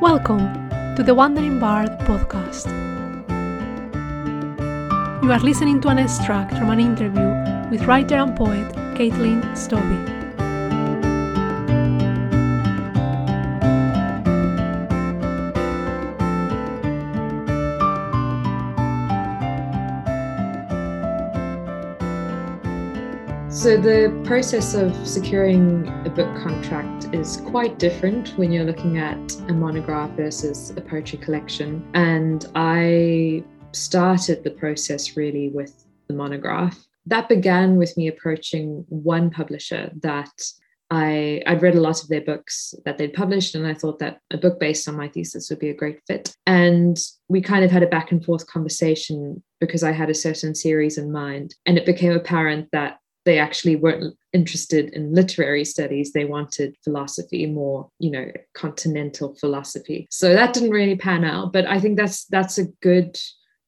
Welcome to the Wandering Bard podcast. You are listening to an extract from an interview with writer and poet Caitlin Stobie. So, the process of securing a book contract is quite different when you're looking at a monograph versus a poetry collection. And I started the process really with the monograph. That began with me approaching one publisher that I, I'd read a lot of their books that they'd published, and I thought that a book based on my thesis would be a great fit. And we kind of had a back and forth conversation because I had a certain series in mind. And it became apparent that they actually weren't interested in literary studies they wanted philosophy more you know continental philosophy. So that didn't really pan out but i think that's that's a good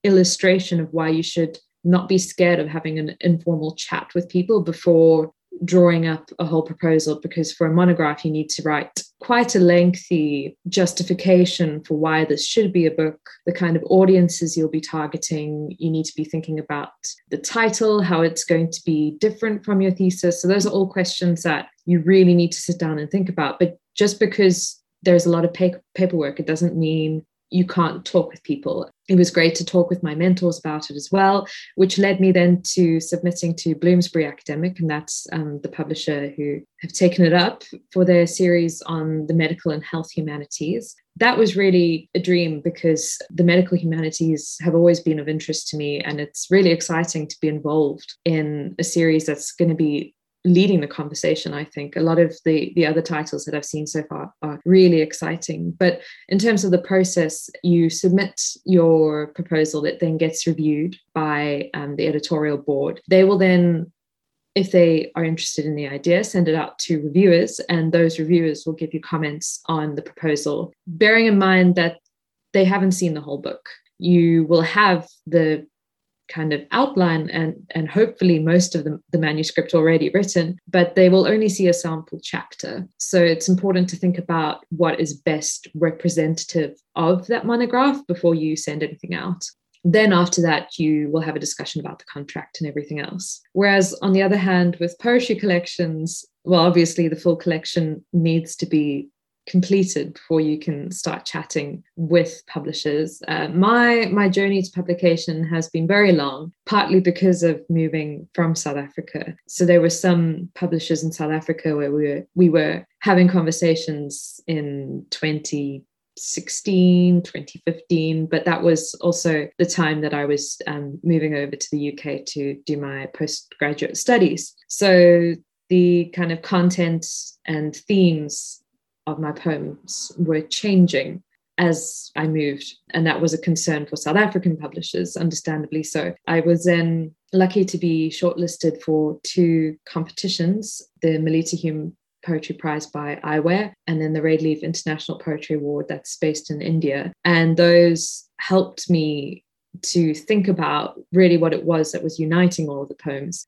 illustration of why you should not be scared of having an informal chat with people before drawing up a whole proposal because for a monograph you need to write quite a lengthy justification for why this should be a book the kind of audiences you'll be targeting. You need to be thinking about the title how it's going to be different from your thesis. So those are all questions that you really need to sit down and think about. But just because there's a lot of paperwork it doesn't mean you can't talk with people. It was great to talk with my mentors about it as well, which led me then to submitting to Bloomsbury Academic, and that's um, the publisher who have taken it up for their series on the medical and health humanities. That was really a dream because the medical humanities have always been of interest to me, and it's really exciting to be involved in a series that's going to be leading the conversation i think. A lot of the the other titles that i've seen so far are really exciting. But in terms of the process you submit your proposal that then gets reviewed by um, the editorial board. They will then if they are interested in the idea send it out to reviewers and those reviewers will give you comments on the proposal bearing in mind that they haven't seen the whole book. You will have the kind of outline and and hopefully most of the, the manuscript already written but they will only see a sample chapter. So it's important to think about what is best representative of that monograph before you send anything out. Then after that you will have a discussion about the contract and everything else. Whereas on the other hand with poetry collections well obviously the full collection needs to be completed before you can start chatting with publishers. Uh, my my journey to publication has been very long, partly because of moving from South Africa. So there were some publishers in South Africa where we were we were having conversations in 2016, 2015, but that was also the time that I was um, moving over to the UK to do my postgraduate studies. So the kind of content and themes of my poems were changing as I moved. And that was a concern for South African publishers, understandably so. I was then lucky to be shortlisted for two competitions the Melita Hume Poetry Prize by Eyewear, and then the Redleaf International Poetry Award that's based in India. And those helped me to think about really what it was that was uniting all of the poems.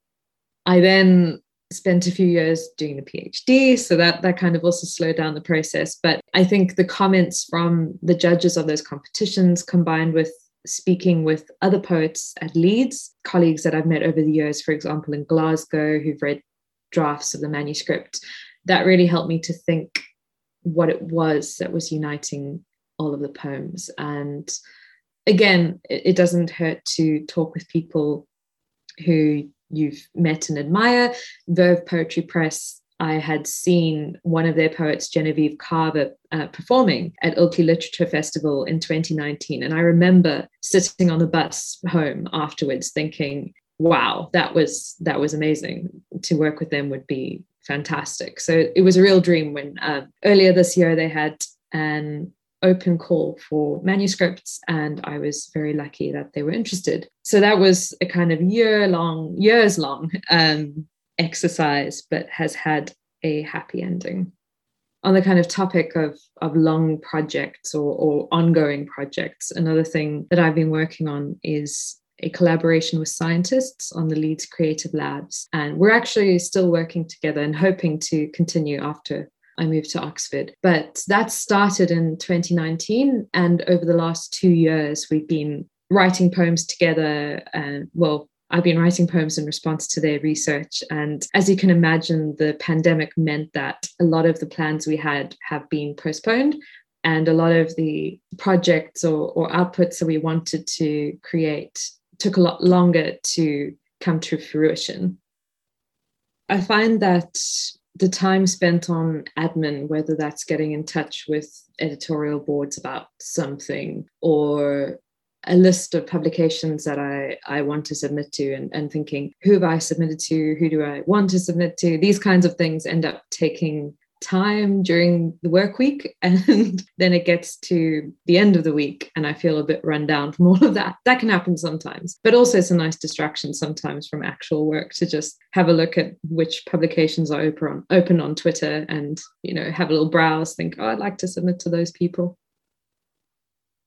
I then spent a few years doing the PhD, so that that kind of also slowed down the process. But I think the comments from the judges of those competitions combined with speaking with other poets at Leeds, colleagues that I've met over the years, for example, in Glasgow, who've read drafts of the manuscript, that really helped me to think what it was that was uniting all of the poems. And again, it, it doesn't hurt to talk with people who you've met and admire. Verve Poetry Press, I had seen one of their poets, Genevieve Carver, uh, performing at Ilkley Literature Festival in 2019. And I remember sitting on the bus home afterwards thinking, wow, that was that was amazing. To work with them would be fantastic. So it was a real dream when uh, earlier this year they had an open call for manuscripts, and I was very lucky that they were interested. So that was a kind of year long, years long um, exercise, but has had a happy ending. On the kind of topic of, of long projects or, or ongoing projects, another thing that I've been working on is a collaboration with scientists on the Leeds Creative Labs. And we're actually still working together and hoping to continue after I moved to Oxford. But that started in 2019. And over the last two years, we've been writing poems together well, I've been writing poems in response to their research. And as you can imagine, the pandemic meant that a lot of the plans we had have been postponed. And a lot of the projects or, or outputs that we wanted to create took a lot longer to come to fruition. I find that the time spent on admin, whether that's getting in touch with editorial boards about something or a list of publications that I, I want to submit to and, and thinking, who have I submitted to? Who do I want to submit to? These kinds of things end up taking time during the work week and then it gets to the end of the week and I feel a bit run down from all of that. That can happen sometimes, but also it's a nice distraction sometimes from actual work to just have a look at which publications are open on, open on Twitter and, you know, have a little browse, think, oh, I'd like to submit to those people.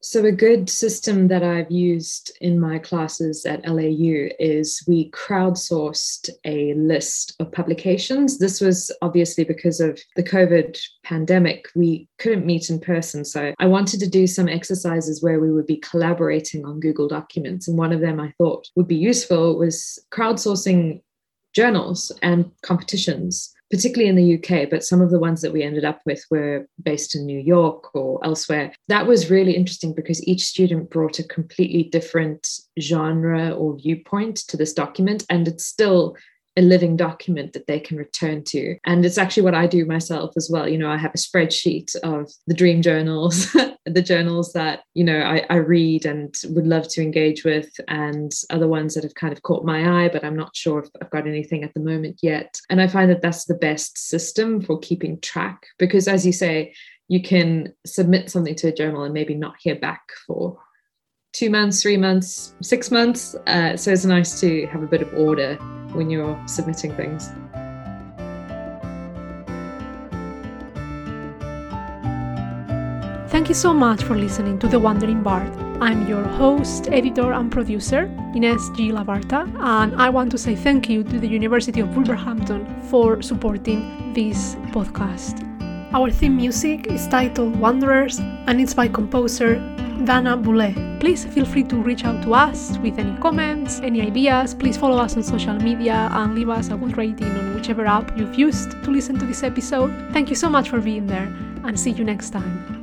So, a good system that I've used in my classes at LAU is we crowdsourced a list of publications. This was obviously because of the COVID pandemic. We couldn't meet in person. So, I wanted to do some exercises where we would be collaborating on Google Documents. And one of them I thought would be useful was crowdsourcing journals and competitions particularly in the UK, but some of the ones that we ended up with were based in New York or elsewhere. That was really interesting because each student brought a completely different genre or viewpoint to this document, and it's still a living document that they can return to. And it's actually what I do myself as well. You know, I have a spreadsheet of the dream journals, the journals that, you know, I, I, read and would love to engage with, and other ones that have kind of caught my eye, but I'm not sure if I've got anything at the moment yet. And I find that that's the best system for keeping track because, as you say, you can submit something to a journal and maybe not hear back for two months, three months, six months. Uh, so it's nice to have a bit of order when you're submitting things. Thank you so much for listening to The Wandering Bard. I'm your host, editor, and producer, Ines G. Labarta, and I want to say thank you to the University of Wolverhampton for supporting this podcast. Our theme music is titled Wanderers and it's by composer Dana Boulay. Please feel free to reach out to us with any comments, any ideas. Please follow us on social media and leave us a good rating on whichever app you've used to listen to this episode. Thank you so much for being there and see you next time.